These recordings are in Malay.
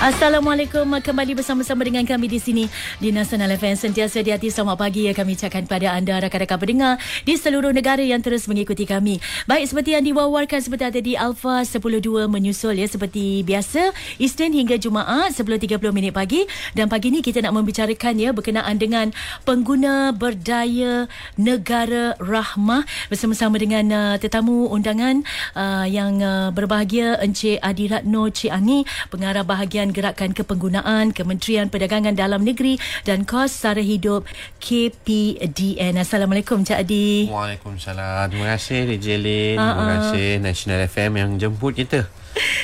Assalamualaikum. Kembali bersama-sama dengan kami di sini di Nasional FM sentiasa di hati selamat pagi yang kami ucapkan kepada anda rakan-rakan pendengar di seluruh negara yang terus mengikuti kami. Baik seperti yang diwawarkan seperti ada di Alpha 102 menyusul ya seperti biasa Isnin hingga Jumaat 10.30 minit pagi. Dan pagi ni kita nak membicarakan ya berkenaan dengan pengguna berdaya negara rahmah bersama-sama dengan uh, tetamu undangan uh, yang uh, berbahagia Encik Adiratno Cik Ani pengarah bahagian Gerakan Kepenggunaan Kementerian Perdagangan Dalam Negeri dan Kos Sara Hidup KPDN. Assalamualaikum Cik Adi. Waalaikumsalam. Terima kasih DJ Lin. Terima kasih National FM yang jemput kita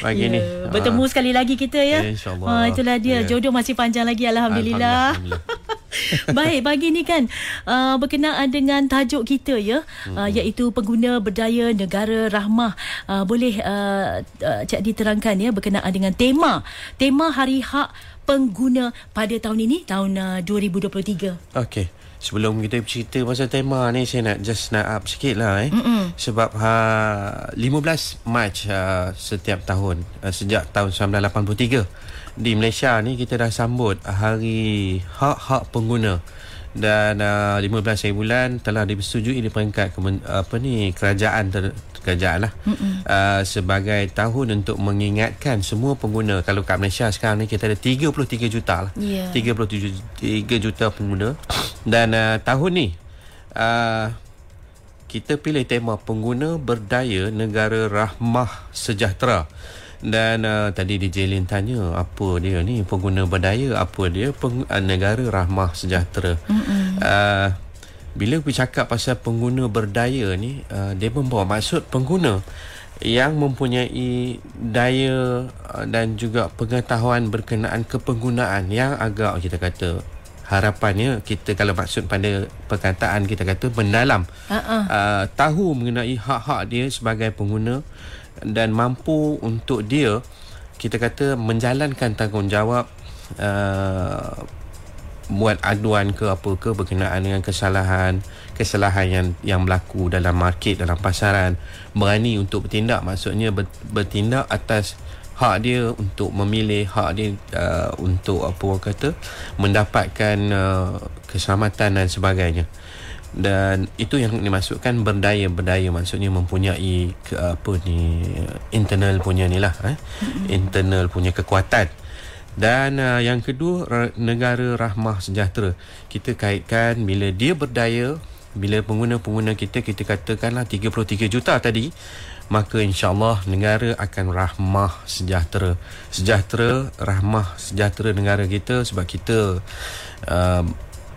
pagi yeah. ni. Bertemu uh. sekali lagi kita ya. Yeah, InsyaAllah. Uh, itulah dia. Yeah. Jodoh masih panjang lagi. Alhamdulillah. Alhamdulillah. Baik, pagi ni kan uh, berkenaan dengan tajuk kita ya, hmm. uh, iaitu pengguna berdaya negara rahmah. Uh, boleh uh, uh, Cik diterangkan ya berkenaan dengan tema tema Hari Hak Pengguna pada tahun ini tahun uh, 2023. Okey. Sebelum kita bercerita pasal tema ni saya nak just nak up sikit lah eh. Mm-mm. Sebab ha 15 Mac uh, setiap tahun uh, sejak tahun 1983 di Malaysia ni kita dah sambut hari hak-hak pengguna. Dan uh, 15 hari bulan telah disetujui di peringkat kemen, apa ni kerajaan ter, kerajaan lah. Uh, sebagai tahun untuk mengingatkan semua pengguna. Kalau kat Malaysia sekarang ni kita ada 33 juta lah. Yeah. 33 juta pengguna. Dan uh, tahun ni uh, kita pilih tema pengguna berdaya negara rahmah sejahtera dan uh, tadi DJ Lin tanya apa dia ni pengguna berdaya apa dia? Peng, uh, negara rahmah sejahtera. Uh, bila bercakap pasal pengguna berdaya ni uh, dia membawa maksud pengguna yang mempunyai daya uh, dan juga pengetahuan berkenaan kepenggunaan yang agak kita kata harapannya kita kalau maksud pada perkataan kita kata mendalam. Uh-uh. uh, tahu mengenai hak-hak dia sebagai pengguna dan mampu untuk dia kita kata menjalankan tanggungjawab uh, buat aduan ke apa ke berkenaan dengan kesalahan kesalahan yang yang berlaku dalam market dalam pasaran berani untuk bertindak maksudnya bertindak atas hak dia untuk memilih hak dia uh, untuk apa orang kata mendapatkan uh, keselamatan dan sebagainya dan itu yang dimasukkan berdaya berdaya. Maksudnya mempunyai ke, apa ni internal punya ni lah eh? internal punya kekuatan. Dan uh, yang kedua negara rahmah sejahtera. Kita kaitkan bila dia berdaya bila pengguna-pengguna kita kita katakanlah 33 juta tadi maka insyaallah negara akan rahmah sejahtera. Sejahtera rahmah sejahtera negara kita sebab kita uh,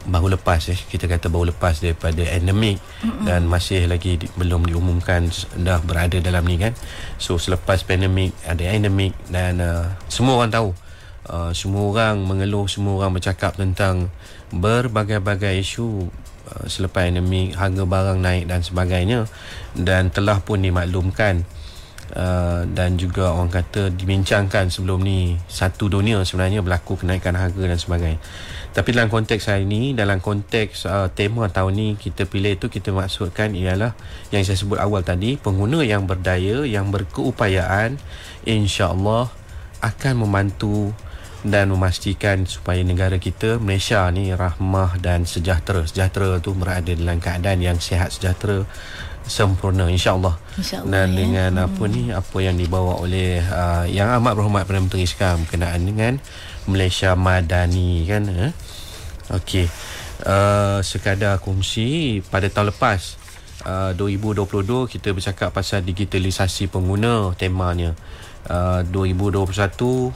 baru lepas eh. Kita kata baru lepas daripada endemik mm-hmm. dan masih lagi di, belum diumumkan dah berada dalam ni kan. So selepas pandemik ada endemik dan uh, semua orang tahu. Uh, semua orang mengeluh semua orang bercakap tentang berbagai-bagai isu uh, selepas endemik harga barang naik dan sebagainya. Dan telah pun dimaklumkan Uh, dan juga orang kata dibincangkan sebelum ni satu dunia sebenarnya berlaku kenaikan harga dan sebagainya tapi dalam konteks hari ini Dalam konteks uh, tema tahun ni Kita pilih itu Kita maksudkan ialah Yang saya sebut awal tadi Pengguna yang berdaya Yang berkeupayaan InsyaAllah Akan membantu Dan memastikan Supaya negara kita Malaysia ni Rahmah dan sejahtera. Sejahtera tu berada dalam keadaan Yang sihat sejahtera sempurna insyaallah insya dan ya. dengan hmm. apa ni apa yang dibawa oleh uh, yang amat berhormat Perdana Menteri sekarang berkenaan dengan Malaysia Madani kan eh? Okey. Uh, sekadar kongsi pada tahun lepas uh, 2022 kita bercakap pasal digitalisasi pengguna temanya. Uh, 2021 uh,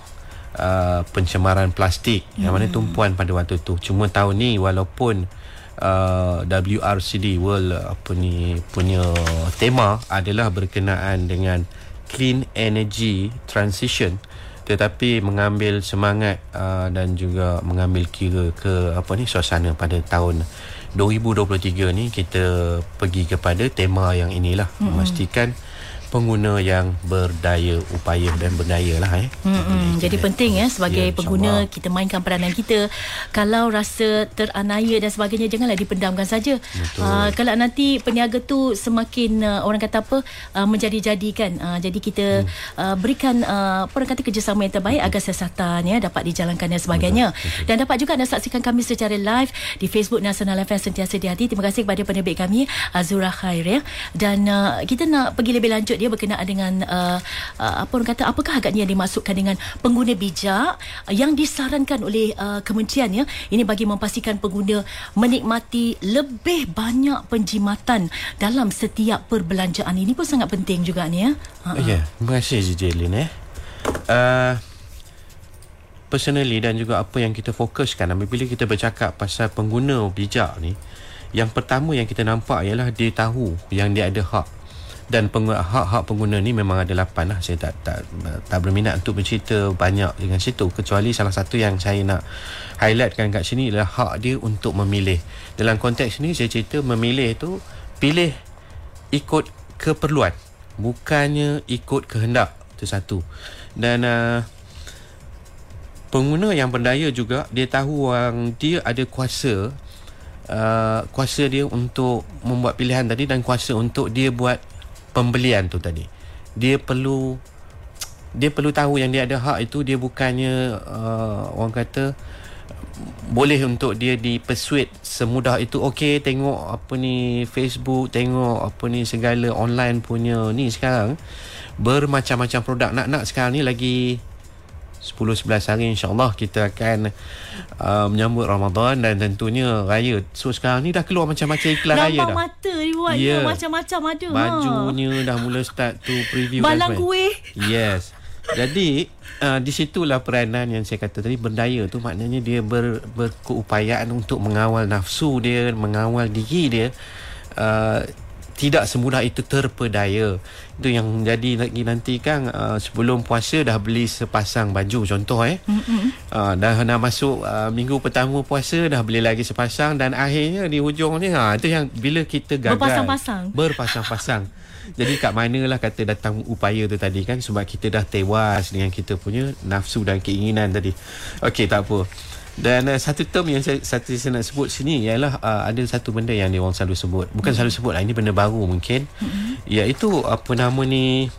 pencemaran plastik hmm. yang mana hmm. tumpuan pada waktu tu. Cuma tahun ni walaupun uh, WRCD World apa ni punya tema adalah berkenaan dengan clean energy transition tetapi mengambil semangat uh, dan juga mengambil kira ke apa ni suasana pada tahun 2023 ni kita pergi kepada tema yang inilah hmm. memastikan pengguna yang berdaya upaya dan berdaya lah eh. Hmm, jadi penting ya sebagai ya, pengguna kita mainkan peranan kita. Kalau rasa teranaya dan sebagainya janganlah dipendamkan saja. Uh, kalau nanti peniaga tu semakin uh, orang kata apa uh, menjadi-jadikan. Uh, jadi kita hmm. uh, berikan uh, orang kata kerjasama yang terbaik agar siasatan ya dapat dijalankan dan sebagainya. Betul. Betul. Dan dapat juga anda saksikan kami secara live di Facebook Nasional FM Sentiasa di Hati. Terima kasih kepada penerbit kami Azura Khair ya. Dan uh, kita nak pergi lebih lanjut dia berkenaan dengan uh, uh, apa orang kata apakah agaknya yang dimaksudkan dengan pengguna bijak yang disarankan oleh uh, kementerian ya ini bagi memastikan pengguna menikmati lebih banyak penjimatan dalam setiap perbelanjaan ini pun sangat penting juga ni ya. Ya, terima kasih Jelin eh. Uh, personally dan juga apa yang kita fokuskan apabila kita bercakap pasal pengguna bijak ni yang pertama yang kita nampak ialah dia tahu yang dia ada hak dan hak-hak pengguna ni memang ada lapan lah. Saya tak, tak tak berminat untuk bercerita banyak dengan situ. Kecuali salah satu yang saya nak highlightkan kat sini adalah hak dia untuk memilih. Dalam konteks ni saya cerita memilih tu pilih ikut keperluan. Bukannya ikut kehendak. Itu satu. Dan uh, pengguna yang berdaya juga dia tahu orang dia ada kuasa uh, kuasa dia untuk membuat pilihan tadi dan kuasa untuk dia buat pembelian tu tadi. Dia perlu dia perlu tahu yang dia ada hak itu dia bukannya uh, orang kata boleh untuk dia dipersuade semudah itu. Okey tengok apa ni Facebook tengok apa ni segala online punya ni sekarang. Bermacam-macam produk. Nak-nak sekarang ni lagi 10-11 hari insyaAllah kita akan uh, menyambut Ramadan dan tentunya raya. So sekarang ni dah keluar macam-macam iklan Nampak raya dah. Nampak mata dia buat yeah. macam-macam ada. Bajunya ha. dah mula start to preview. Balang kuih. Yes. Jadi uh, di situlah peranan yang saya kata tadi berdaya tu maknanya dia ber, berkeupayaan untuk mengawal nafsu dia, mengawal diri dia. Uh, tidak semudah itu terpedaya. Itu yang jadi lagi nanti kan uh, sebelum puasa dah beli sepasang baju contoh eh. Mm-hmm. uh, dah nak masuk uh, minggu pertama puasa dah beli lagi sepasang dan akhirnya di hujung ni ha itu yang bila kita gagal. Berpasang-pasang. Berpasang-pasang. Jadi kat manalah kata datang upaya tu tadi kan sebab kita dah tewas dengan kita punya nafsu dan keinginan tadi. Okey tak apa dan uh, satu term yang saya, satu saya nak sebut sini ialah uh, ada satu benda yang dia orang selalu sebut. Bukan mm-hmm. selalu sebut lah, ini benda baru mungkin. Mm-hmm. Iaitu apa nama ni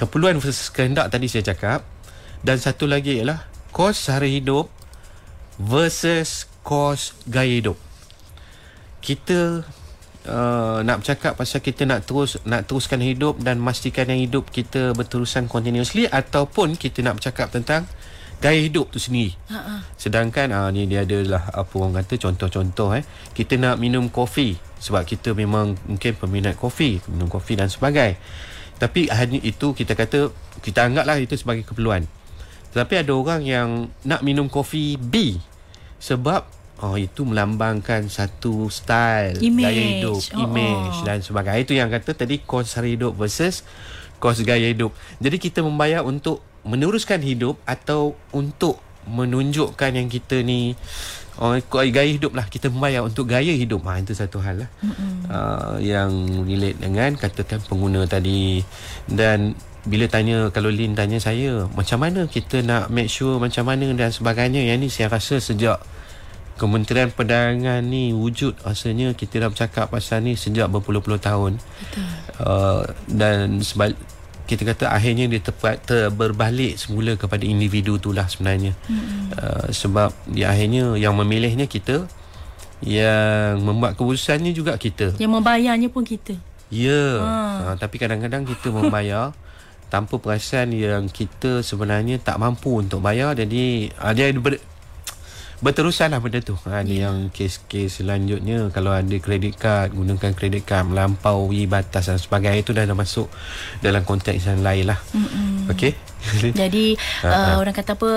keperluan versus kehendak tadi saya cakap. Dan satu lagi ialah kos sehari hidup versus kos gaya hidup. Kita uh, nak bercakap pasal kita nak terus nak teruskan hidup dan memastikan yang hidup kita berterusan continuously ataupun kita nak bercakap tentang gaya hidup tu sendiri. Ha-ha. Sedangkan ah ni dia adalah apa orang kata contoh-contoh eh. Kita nak minum kopi sebab kita memang mungkin peminat kopi, minum kopi dan sebagainya. Tapi hanya itu kita kata kita anggaplah itu sebagai keperluan. Tetapi ada orang yang nak minum kopi B sebab oh itu melambangkan satu style image. gaya hidup, oh, image oh. dan sebagainya. Itu yang kata tadi kos hari hidup versus kos gaya hidup. Jadi kita membayar untuk meneruskan hidup atau untuk menunjukkan yang kita ni oh, gaya hidup lah. Kita membayar untuk gaya hidup. Ha, itu satu hal lah. Uh, yang relate dengan katakan pengguna tadi. Dan bila tanya kalau Lin tanya saya macam mana kita nak make sure macam mana dan sebagainya. Yang ni saya rasa sejak Kementerian Perdagangan ni wujud rasanya kita dah bercakap pasal ni sejak berpuluh-puluh tahun. Betul. Uh, dan sebalik kita kata akhirnya dia tepat ter, berbalik semula kepada individu tu lah sebenarnya hmm. uh, sebab di akhirnya yang memilihnya kita yang membuat keputusannya juga kita yang membayarnya pun kita ya yeah. ha. uh, tapi kadang-kadang kita membayar tanpa perasan yang kita sebenarnya tak mampu untuk bayar jadi uh, dia ber, berterusan lah benda tu ha, ni yeah. yang kes-kes selanjutnya kalau ada kredit card gunakan kredit card melampaui batas dan sebagainya itu dah, dah masuk dalam konteks yang lain lah mm-hmm. ok Jadi uh, orang kata apa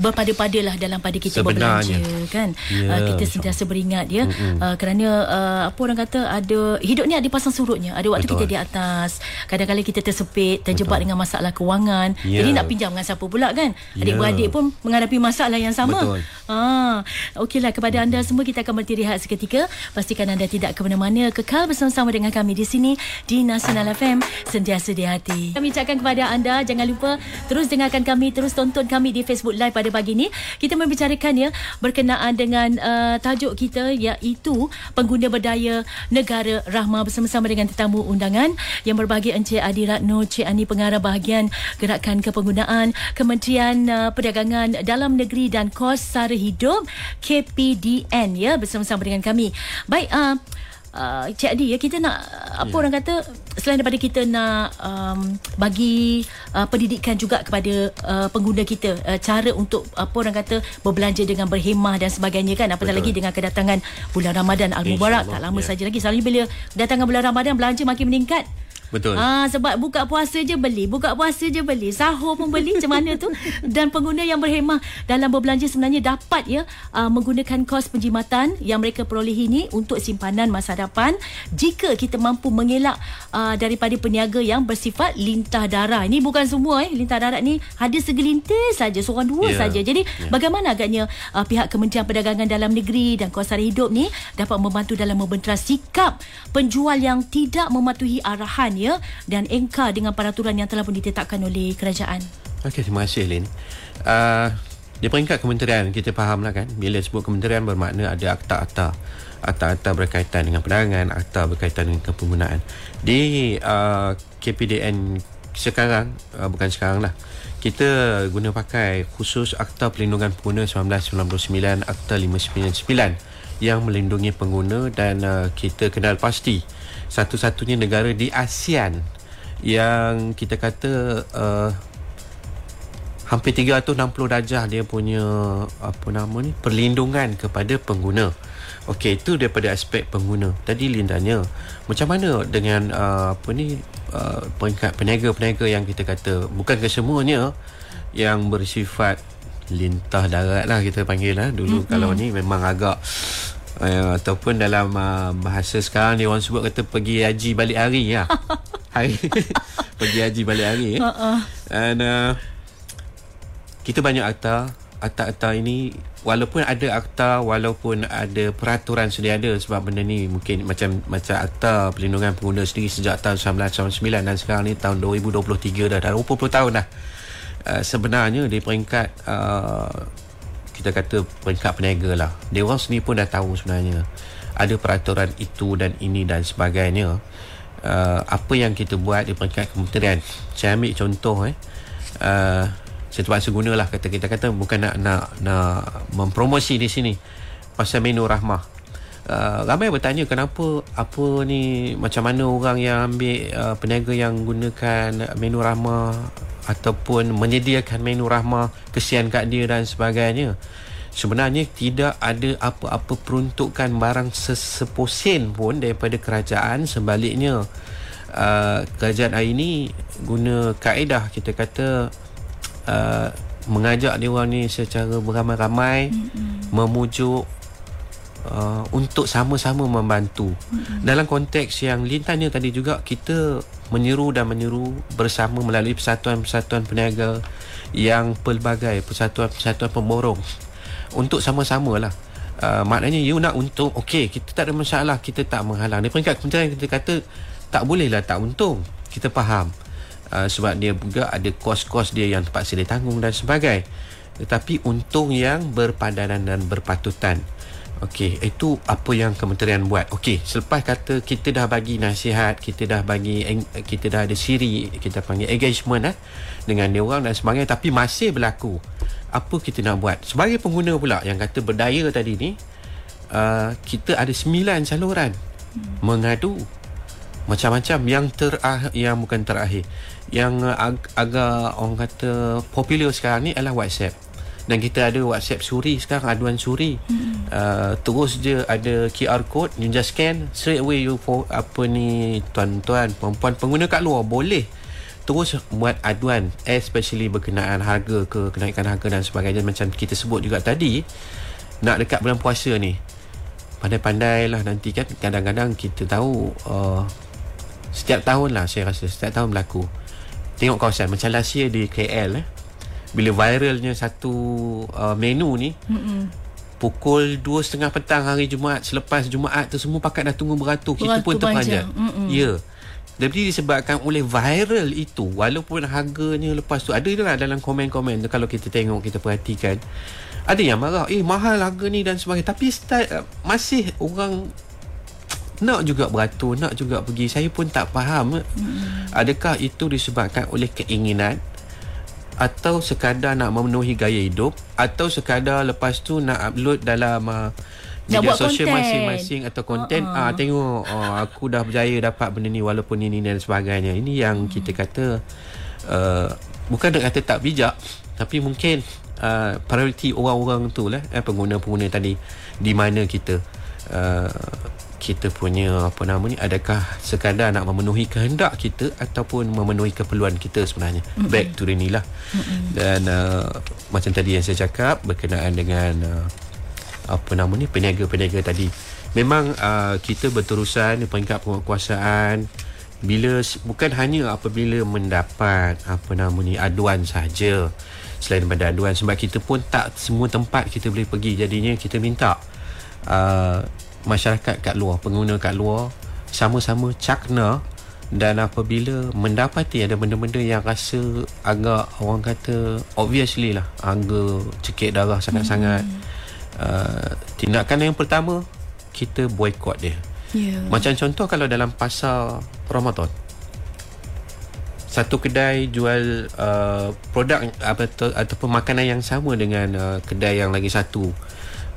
berpada-padalah dalam pada kita Sebenarnya. berbelanja kan. Ya, uh, kita sentiasa beringat ya uh, kerana uh, apa orang kata ada hidup ni ada pasang surutnya. Ada waktu Betul. kita di atas, kadang-kadang kita tersepit, terjebak Betul. dengan masalah kewangan. Ya. Jadi nak pinjam dengan siapa pula kan? Ya. Adik-beradik pun menghadapi masalah yang sama. Betul. Ah, okeylah kepada anda semua kita akan berhenti rehat seketika. Pastikan anda tidak ke mana-mana, kekal bersama-sama dengan kami di sini di Nasional FM sentiasa di hati. Kami ucapkan kepada anda jangan lupa terus dengarkan kami, terus tonton kami di Facebook Live pada pagi ini. Kita membicarakan ya berkenaan dengan uh, tajuk kita iaitu pengguna berdaya negara rahmah bersama-sama dengan tetamu undangan yang berbahagia Encik Adi Ratno, Cik Ani Pengarah Bahagian Gerakan Kepenggunaan Kementerian uh, Perdagangan Dalam Negeri dan Kos Sara Hidup KPDN ya bersama-sama dengan kami. Baik uh, Uh, Cik Adi ya kita nak apa Ya. orang kata selain daripada kita nak um, bagi uh, pendidikan juga kepada uh, pengguna kita uh, cara untuk apa orang kata berbelanja dengan berhemah dan sebagainya kan apatah Betul. lagi dengan kedatangan bulan Ramadan Al-Mubarak tak lama ya. saja lagi selalunya bila kedatangan bulan Ramadan belanja makin meningkat Betul. Ah sebab buka puasa je beli, buka puasa je beli, sahur pun beli macam mana tu? Dan pengguna yang berhemah dalam berbelanja sebenarnya dapat ya uh, menggunakan kos penjimatan yang mereka perolehi ini untuk simpanan masa depan jika kita mampu mengelak uh, daripada peniaga yang bersifat lintah darah. Ini bukan semua eh, lintah darah ni ada segelintir saja, seorang dua Ya. saja. Jadi Ya. bagaimana agaknya uh, pihak Kementerian Perdagangan Dalam Negeri dan Sara Hidup ni dapat membantu dalam membentras sikap penjual yang tidak mematuhi arahan ya dan engkar dengan peraturan yang telah pun ditetapkan oleh kerajaan. Okey, terima kasih Lin. Uh, di peringkat kementerian, kita faham lah kan, bila sebut kementerian bermakna ada akta-akta. Akta-akta berkaitan dengan perdagangan, akta berkaitan dengan kepenggunaan. Di uh, KPDN sekarang, uh, bukan sekarang lah, kita guna pakai khusus Akta Perlindungan Pengguna 1999, Akta 599 yang melindungi pengguna dan uh, kita kenal pasti satu-satunya negara di ASEAN yang kita kata uh, hampir 360 darjah dia punya apa nama ni perlindungan kepada pengguna. Okey itu daripada aspek pengguna. Tadi Lin tanya macam mana dengan uh, apa ni uh, peringkat peniaga-peniaga yang kita kata bukan kesemuanya yang bersifat lintah darat lah kita panggil lah dulu mm-hmm. kalau ni memang agak uh, ataupun dalam uh, bahasa sekarang dia orang sebut kata pergi haji balik hari lah. hari pergi haji balik hari eh. Uh-uh. And uh, kita banyak akta akta-akta ini walaupun ada akta walaupun ada peraturan sedia ada sebab benda ni mungkin macam macam akta perlindungan pengguna sendiri sejak tahun 1999 dan sekarang ni tahun 2023 dah dah 20 tahun dah uh, sebenarnya di peringkat uh, kita kata peringkat peniaga lah. Orang sendiri pun dah tahu sebenarnya ada peraturan itu dan ini dan sebagainya. Uh, apa yang kita buat di peringkat kementerian? Saya ambil contoh eh. Uh, saya terpaksa gunalah kata kita kata bukan nak nak nak mempromosi di sini. Pasal menu rahmah uh, ramai bertanya kenapa apa ni macam mana orang yang ambil uh, peniaga yang gunakan menu rahmah ataupun menyediakan menu rahmah kesian kat dia dan sebagainya sebenarnya tidak ada apa-apa peruntukan barang sesepusen pun daripada kerajaan sebaliknya uh, kerajaan hari ini guna kaedah kita kata uh, mengajak dia orang ni secara beramai-ramai mm-hmm. memujuk uh, untuk sama-sama membantu. Mm-hmm. Dalam konteks yang Lin tanya tadi juga kita menyeru dan menyeru bersama melalui persatuan-persatuan peniaga yang pelbagai persatuan-persatuan pemborong. Untuk sama-sama lah. Uh, maknanya you nak untung okey kita tak ada masalah kita tak menghalang. Di peringkat kementerian kita kata tak boleh lah tak untung. Kita faham. Uh, sebab dia juga ada kos-kos dia yang terpaksa dia tanggung dan sebagainya. Tetapi untung yang berpadanan dan berpatutan Okey, itu apa yang kementerian buat. Okey, selepas kata kita dah bagi nasihat, kita dah bagi kita dah ada siri, kita panggil engagement eh dengan dia orang dan sebagainya tapi masih berlaku. Apa kita nak buat? Sebagai pengguna pula yang kata berdaya tadi ni, uh, kita ada sembilan saluran hmm. mengadu macam-macam yang terakhir yang bukan terakhir yang ag- agak orang kata popular sekarang ni adalah WhatsApp dan kita ada WhatsApp suri sekarang aduan suri. Hmm. uh, terus je ada QR code you just scan straight away you for apa ni tuan-tuan perempuan pengguna kat luar boleh. Terus buat aduan especially berkenaan harga ke kenaikan harga dan sebagainya macam kita sebut juga tadi nak dekat bulan puasa ni. Pandai-pandai lah nanti kan kadang-kadang kita tahu uh, setiap tahun lah saya rasa setiap tahun berlaku. Tengok kawasan macam last year di KL eh bila viralnya satu uh, menu ni Mm-mm. Pukul 2.30 petang hari Jumaat Selepas Jumaat tu Semua pakat dah tunggu beratur Kita pun terpanjang Ya yeah. Jadi disebabkan oleh viral itu Walaupun harganya lepas tu Ada lah dalam komen-komen tu Kalau kita tengok Kita perhatikan Ada yang marah Eh mahal harga ni dan sebagainya Tapi start, uh, masih orang Nak juga beratur Nak juga pergi Saya pun tak faham hmm. Adakah itu disebabkan oleh keinginan Atau sekadar nak memenuhi gaya hidup Atau sekadar lepas tu nak upload dalam uh, nak media buat sosial konten. masing-masing atau konten Uh-uh. ah tengok oh, aku dah berjaya dapat benda ni walaupun ini dan sebagainya ini yang hmm. kita kata uh, bukan nak kata tak bijak tapi mungkin uh, prioriti orang-orang tu lah eh, pengguna-pengguna tadi di mana kita uh, kita punya apa nama ni adakah sekadar nak memenuhi kehendak kita ataupun memenuhi keperluan kita sebenarnya? Mm-hmm. back to ni lah. Mm-hmm. dan uh, macam tadi yang saya cakap berkenaan dengan uh, apa nama ni peniaga-peniaga tadi. Memang uh, kita berterusan di peringkat penguasaan bila bukan hanya apabila mendapat apa nama ni aduan saja selain daripada aduan sebab kita pun tak semua tempat kita boleh pergi. Jadinya kita minta uh, masyarakat kat luar pengguna kat luar sama-sama cakna dan apabila mendapati ada benda-benda yang rasa agak orang kata obviously lah harga cekik darah sangat-sangat hmm uh, tindakan yang pertama kita boykot dia. Yeah. Macam contoh kalau dalam pasar Ramadan satu kedai jual uh, produk apa tu, ataupun makanan yang sama dengan uh, kedai yang lagi satu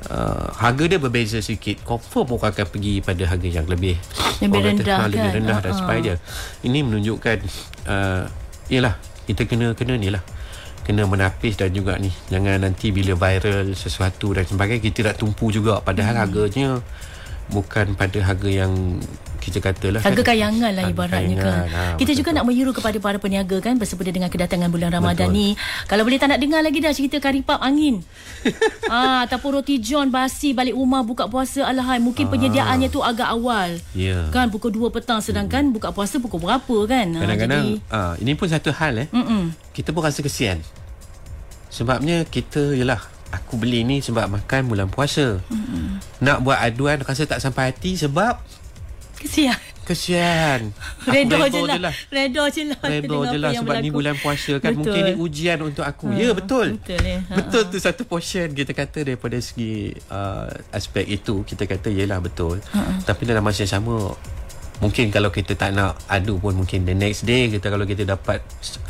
uh, harga dia berbeza sikit. Confirm orang akan pergi pada harga yang lebih lebih orang rendah kata, kan? lebih rendah uh-huh. dan sebagainya. Ini menunjukkan uh, yalah kita kena kena ni lah. Kena menapis dan juga ni. Jangan nanti bila viral sesuatu dan sebagainya kita nak tumpu juga. Padahal hmm. harganya bukan pada harga yang kita katalah harga kan, kayangan lah ibaratnya kan ha, kita juga nak menyuruh kepada para peniaga kan bersempena dengan kedatangan bulan Ramadan betul. ni kalau boleh tak nak dengar lagi dah cerita kari pap angin ah ataupun roti john basi balik rumah buka puasa alahai mungkin ah. penyediaannya tu agak awal yeah. kan pukul 2 petang sedangkan hmm. buka puasa pukul berapa kan kadang-kadang jadi, ah, ini pun satu hal eh Mm-mm. kita pun rasa kesian sebabnya kita yalah aku beli ni sebab makan bulan puasa Mm-mm. nak buat aduan rasa tak sampai hati sebab Kesian. Kesian. Redo je lah. Redo je lah. Redo je lah sebab ni bulan puasa kan. Betul. Mungkin ni ujian untuk aku. Ha, ya betul. Betul, ya. ha. betul tu satu portion kita kata daripada segi uh, aspek itu. Kita kata yelah betul. Ha. Tapi dalam masa yang sama mungkin kalau kita tak nak adu pun mungkin the next day kita kalau kita dapat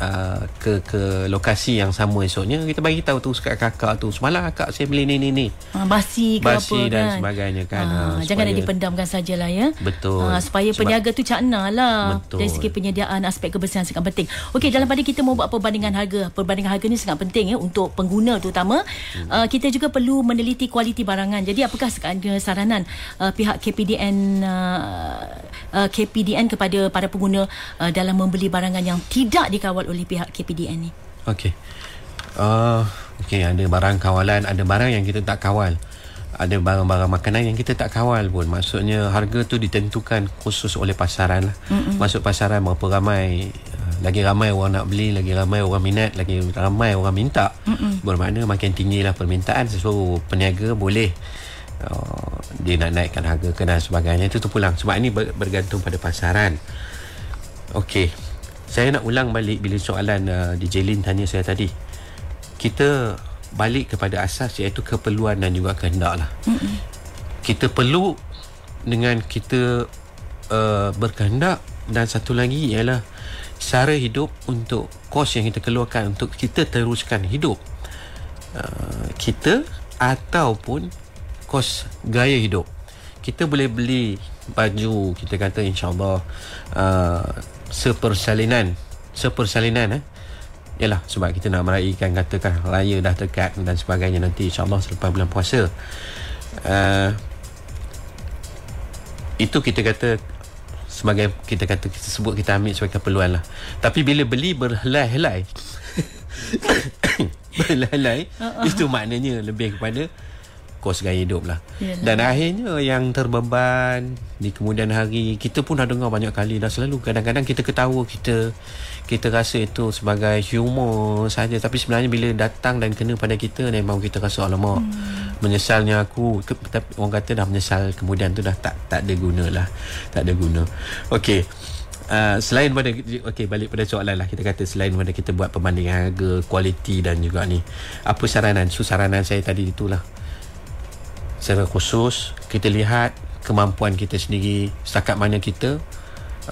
uh, ke ke lokasi yang sama esoknya kita bagi tahu tu kat kakak tu semalam kakak saya beli ni ni ni. Ha, basi ke basi apa dan kan? sebagainya kan. Ha, ha, jangan supaya, dipendamkan sajalah ya. Betul. Ha, supaya Sebab, peniaga tu cakna lah. Betul. dari segi penyediaan aspek kebersihan sangat penting. Okey dalam pada kita mau buat perbandingan harga. Perbandingan harga ni sangat penting ya untuk pengguna terutama. Hmm. uh, kita juga perlu meneliti kualiti barangan. Jadi apakah ada saranan uh, pihak KPDN uh, uh, KPDN kepada para pengguna uh, dalam membeli barangan yang tidak dikawal oleh pihak KPDN ni? Okey. Uh, okey, ada barang kawalan, ada barang yang kita tak kawal. Ada barang-barang makanan yang kita tak kawal pun. Maksudnya harga tu ditentukan khusus oleh pasaran lah. Mm-mm. Masuk pasaran berapa ramai uh, lagi ramai orang nak beli, lagi ramai orang minat, lagi ramai orang minta. Mm-mm. Bermakna makin tinggilah permintaan so peniaga boleh uh, dia nak naikkan harga ke dan sebagainya. Itu terpulang. Sebab ini bergantung pada pasaran. Okey. Saya nak ulang balik bila soalan uh, DJ Lin tanya saya tadi. Kita balik kepada asas iaitu keperluan dan juga kehendak lah. Mm-hmm. kita perlu dengan kita uh, berkehendak dan satu lagi ialah cara hidup untuk kos yang kita keluarkan untuk kita teruskan hidup. Uh, kita ataupun kos gaya hidup. Kita boleh beli baju kita kata insyaallah uh, sepersalinan sepersalinan eh. Yalah sebab kita nak meraihkan katakan raya dah dekat dan sebagainya nanti insyaallah selepas bulan puasa. Uh, itu kita kata sebagai kita kata kita sebut kita ambil sebagai keperluan lah. Tapi bila beli berhelai-helai berhelai-helai uh-uh. itu maknanya lebih kepada kos gaya hidup lah. Yalah. dan akhirnya yang terbeban di kemudian hari kita pun dah dengar banyak kali dah selalu kadang-kadang kita ketawa kita kita rasa itu sebagai humor saja. Tapi sebenarnya bila datang dan kena pada kita memang kita rasa alamak hmm. menyesalnya aku. Ke, orang kata dah menyesal kemudian tu dah tak tak ada guna lah. Tak ada guna. Okey. Uh, selain pada okey balik pada soalan lah. Kita kata selain pada kita buat perbandingan harga kualiti dan juga ni. Apa saranan? So saranan saya tadi itulah secara khusus kita lihat kemampuan kita sendiri setakat mana kita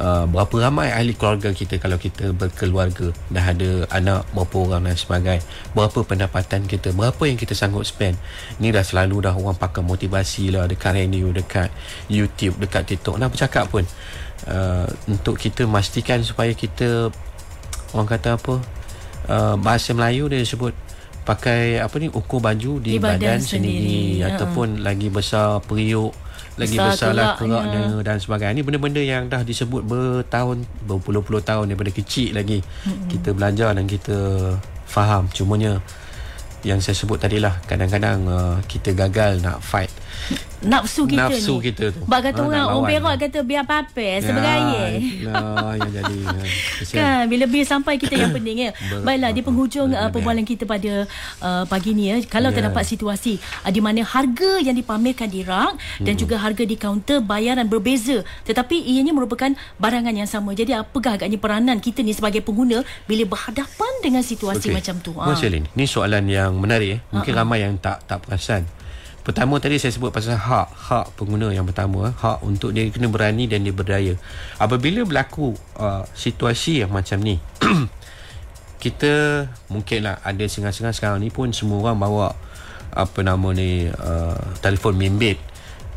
uh, berapa ramai ahli keluarga kita kalau kita berkeluarga. Dah ada anak berapa orang dan sebagainya. Berapa pendapatan kita berapa yang kita sanggup spend. Ni dah selalu dah orang pakai motivasi lah. Dekat radio dekat YouTube dekat TikTok. Nak bercakap pun uh, untuk kita memastikan supaya kita orang kata apa uh, bahasa Melayu dia sebut pakai apa ni ukur baju di, di badan, badan sendiri, sendiri. ataupun uh lagi besar periuk lagi besar lah keraknya dan sebagainya. Ni benda-benda yang dah disebut bertahun berpuluh-puluh tahun daripada kecil lagi. Mm-hmm. kita belajar dan kita faham. Cumanya yang saya sebut tadi lah kadang-kadang uh, kita gagal nak fight nafsu kita nafsu ni. kita tu bak kata ha, orang orang berak kata biar apa-apa ya, sebagai lah yang jadi kan, kan bila bil sampai kita yang penting ya baiklah di penghujung uh, perbualan kita pada uh, pagi ni ya kalau yeah. terdapat situasi uh, di mana harga yang dipamerkan di rak hmm. dan juga harga di kaunter bayaran berbeza tetapi ianya merupakan barangan yang sama jadi apakah agaknya peranan kita ni sebagai pengguna bila berhadapan dengan situasi okay. macam tu ha. Selin, ni soalan yang menarik eh. mungkin uh-huh. ramai yang tak tak perasan Pertama tadi saya sebut pasal hak hak pengguna yang pertama hak untuk dia kena berani dan dia berdaya. Apabila berlaku uh, situasi yang macam ni kita mungkinlah ada sengang-sengang sekarang ni pun semua orang bawa apa nama ni uh, telefon bimbit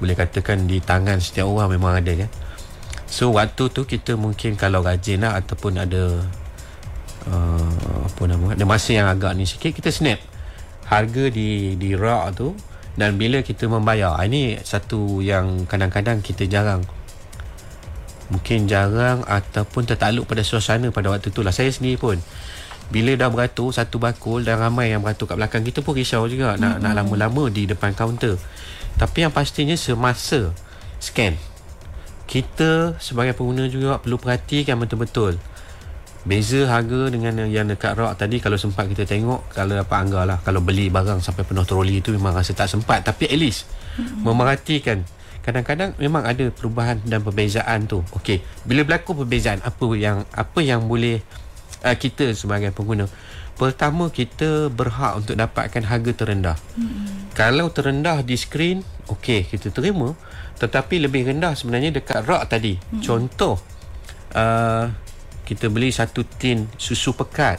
boleh katakan di tangan setiap orang memang ada kan. So waktu tu kita mungkin kalau rajin lah ataupun ada uh, apa nama ada masa yang agak ni sikit kita snap harga di di rak tu dan bila kita membayar. Ah, ini satu yang kadang-kadang kita jarang. Mungkin jarang ataupun tertakluk pada suasana pada waktu tu lah. Saya sendiri pun bila dah beratur satu bakul dan ramai yang beratur kat belakang kita pun risau juga nak, mm-hmm. nak lama-lama di depan kaunter. Tapi yang pastinya semasa scan. Kita sebagai pengguna juga perlu perhatikan betul-betul Beza harga dengan yang dekat rak tadi Kalau sempat kita tengok Kalau dapat anggar lah Kalau beli barang sampai penuh troli tu Memang rasa tak sempat. Tapi at least mm-hmm. Memerhatikan. Kadang-kadang memang ada perubahan dan perbezaan tu. Okey Bila berlaku perbezaan Apa yang apa yang boleh uh, Kita sebagai pengguna? Pertama kita berhak untuk dapatkan harga terendah. Mm-hmm. Kalau terendah di skrin Okey kita terima. Tetapi lebih rendah sebenarnya dekat rak tadi. Mm-hmm. Contoh uh, kita beli satu tin susu pekat.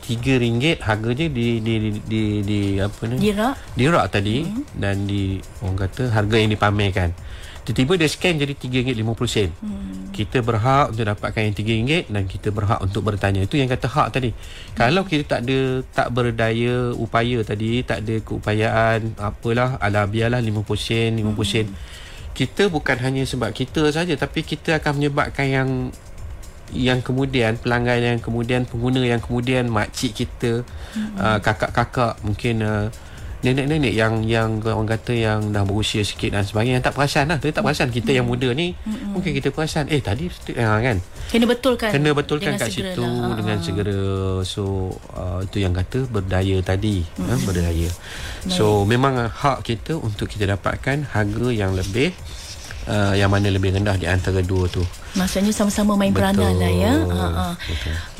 Tiga ringgit harganya di di di di, di apa ni? Dirak. Dirak tadi. Mm-mm. dan di orang kata harga yang dipamerkan. Tiba-tiba dia scan jadi RM3.50 sen. Mm. kita berhak untuk dapatkan yang RM3 dan kita berhak untuk bertanya. Itu yang kata hak tadi. Mm. kalau kita tak ada tak berdaya upaya tadi tak ada keupayaan apalah ala biarlah RM50 sen RM50 sen. Kita bukan hanya sebab kita saja tapi kita akan menyebabkan yang yang kemudian pelanggan yang kemudian pengguna yang kemudian makcik kita hmm. uh, kakak-kakak mungkin uh, nenek-nenek yang yang orang kata yang dah berusia sikit dan sebagainya yang tak perasan lah. Tak perasan kita yang muda ni hmm. mungkin kita perasan eh tadi uh, kan? Kena betulkan. Kena betulkan kat situ lah. dengan segera. So uh, itu yang kata berdaya tadi uh, berdaya. So memang hak kita untuk kita dapatkan harga yang lebih uh, yang mana lebih rendah di antara dua tu Maksudnya sama-sama main Betul. peranan lah ya. Ha, ha.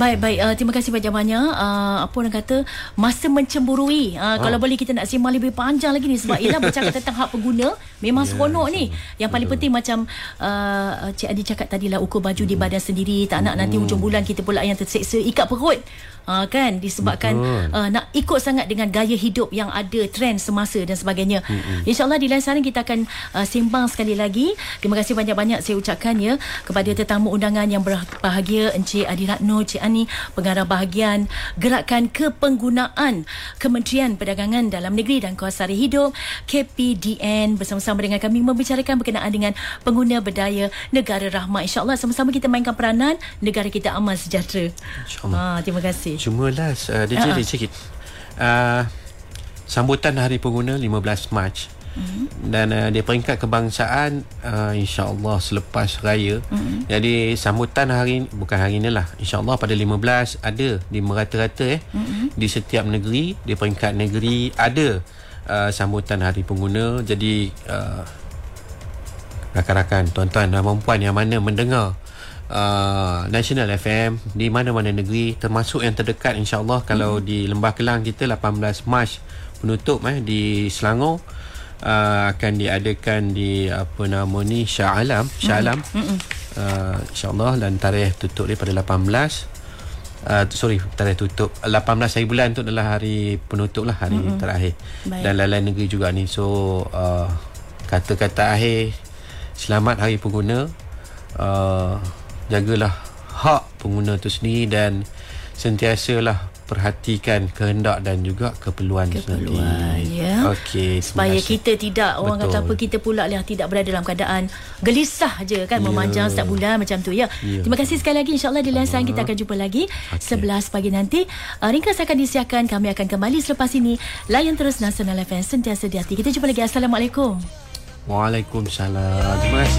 Baik, baik. Uh, terima kasih banyak-banyak. Uh, apa orang kata, masa mencemburui. Uh, ha. Kalau boleh kita nak simak lebih panjang lagi ni. Sebab ialah bercakap tentang hak pengguna. Memang yeah, seronok ni. Yang paling Betul. penting macam uh, Cik Adi cakap tadi lah, ukur baju hmm. di badan sendiri. Tak nak hmm. nanti hujung bulan kita pula yang terseksa ikat perut. Uh, kan disebabkan uh, nak ikut sangat dengan gaya hidup yang ada trend semasa dan sebagainya. Hmm. InsyaAllah di lain sana kita akan uh, sembang sekali lagi Terima kasih banyak-banyak saya ucapkan ya kepada tetamu undangan yang berbahagia Encik Adi Ratno, Cik Ani, pengarah bahagian Gerakan Kepenggunaan Kementerian Perdagangan Dalam Negeri dan Kuasari Hidup KPDN bersama-sama dengan kami membicarakan berkenaan dengan pengguna berdaya negara rahmat. InsyaAllah sama-sama kita mainkan peranan negara kita aman sejahtera. InsyaAllah. Ha, terima kasih. Cuma last, uh, dia jadi sikit. Uh, sambutan Hari Pengguna 15 Mac. Mm-hmm. Dan uh, dia peringkat kebangsaan uh, InsyaAllah selepas raya mm-hmm. Jadi sambutan hari Bukan hari ni lah InsyaAllah pada 15 Ada di merata-rata eh mm-hmm. Di setiap negeri Di peringkat negeri Ada uh, Sambutan hari pengguna. Jadi uh, Rakan-rakan Tuan-tuan dan perempuan Yang mana mendengar Uh, National FM di mana-mana negeri termasuk yang terdekat insyaallah kalau di Lembah Kelang kita 18 Mac penutup eh di Selangor uh, akan diadakan di apa nama ni Shah Alam. Shah Alam. Mm-hmm. uh, insyaallah dan tarikh tutup dia pada 18 Uh, sorry tarikh tutup 18 hari bulan tu adalah hari penutup lah hari mm-hmm. terakhir Baik. dan lain-lain negeri juga ni so uh, kata-kata akhir selamat hari pengguna uh, jagalah hak pengguna tu sendiri dan sentiasalah perhatikan kehendak dan juga keperluan, keperluan sendiri. ya. Okey, supaya kita tidak orang Betul. kata apa kita pula lah tidak berada dalam keadaan gelisah je kan ya. memanjang setiap bulan macam tu ya. ya. Terima kasih sekali lagi insyaallah di lain kita akan jumpa lagi okay. 11 pagi nanti. Uh, ringkas akan disiarkan kami akan kembali selepas ini. Layan terus Nasional FM sentiasa di hati. Kita jumpa lagi. Assalamualaikum. Waalaikumsalam. Terima kasih.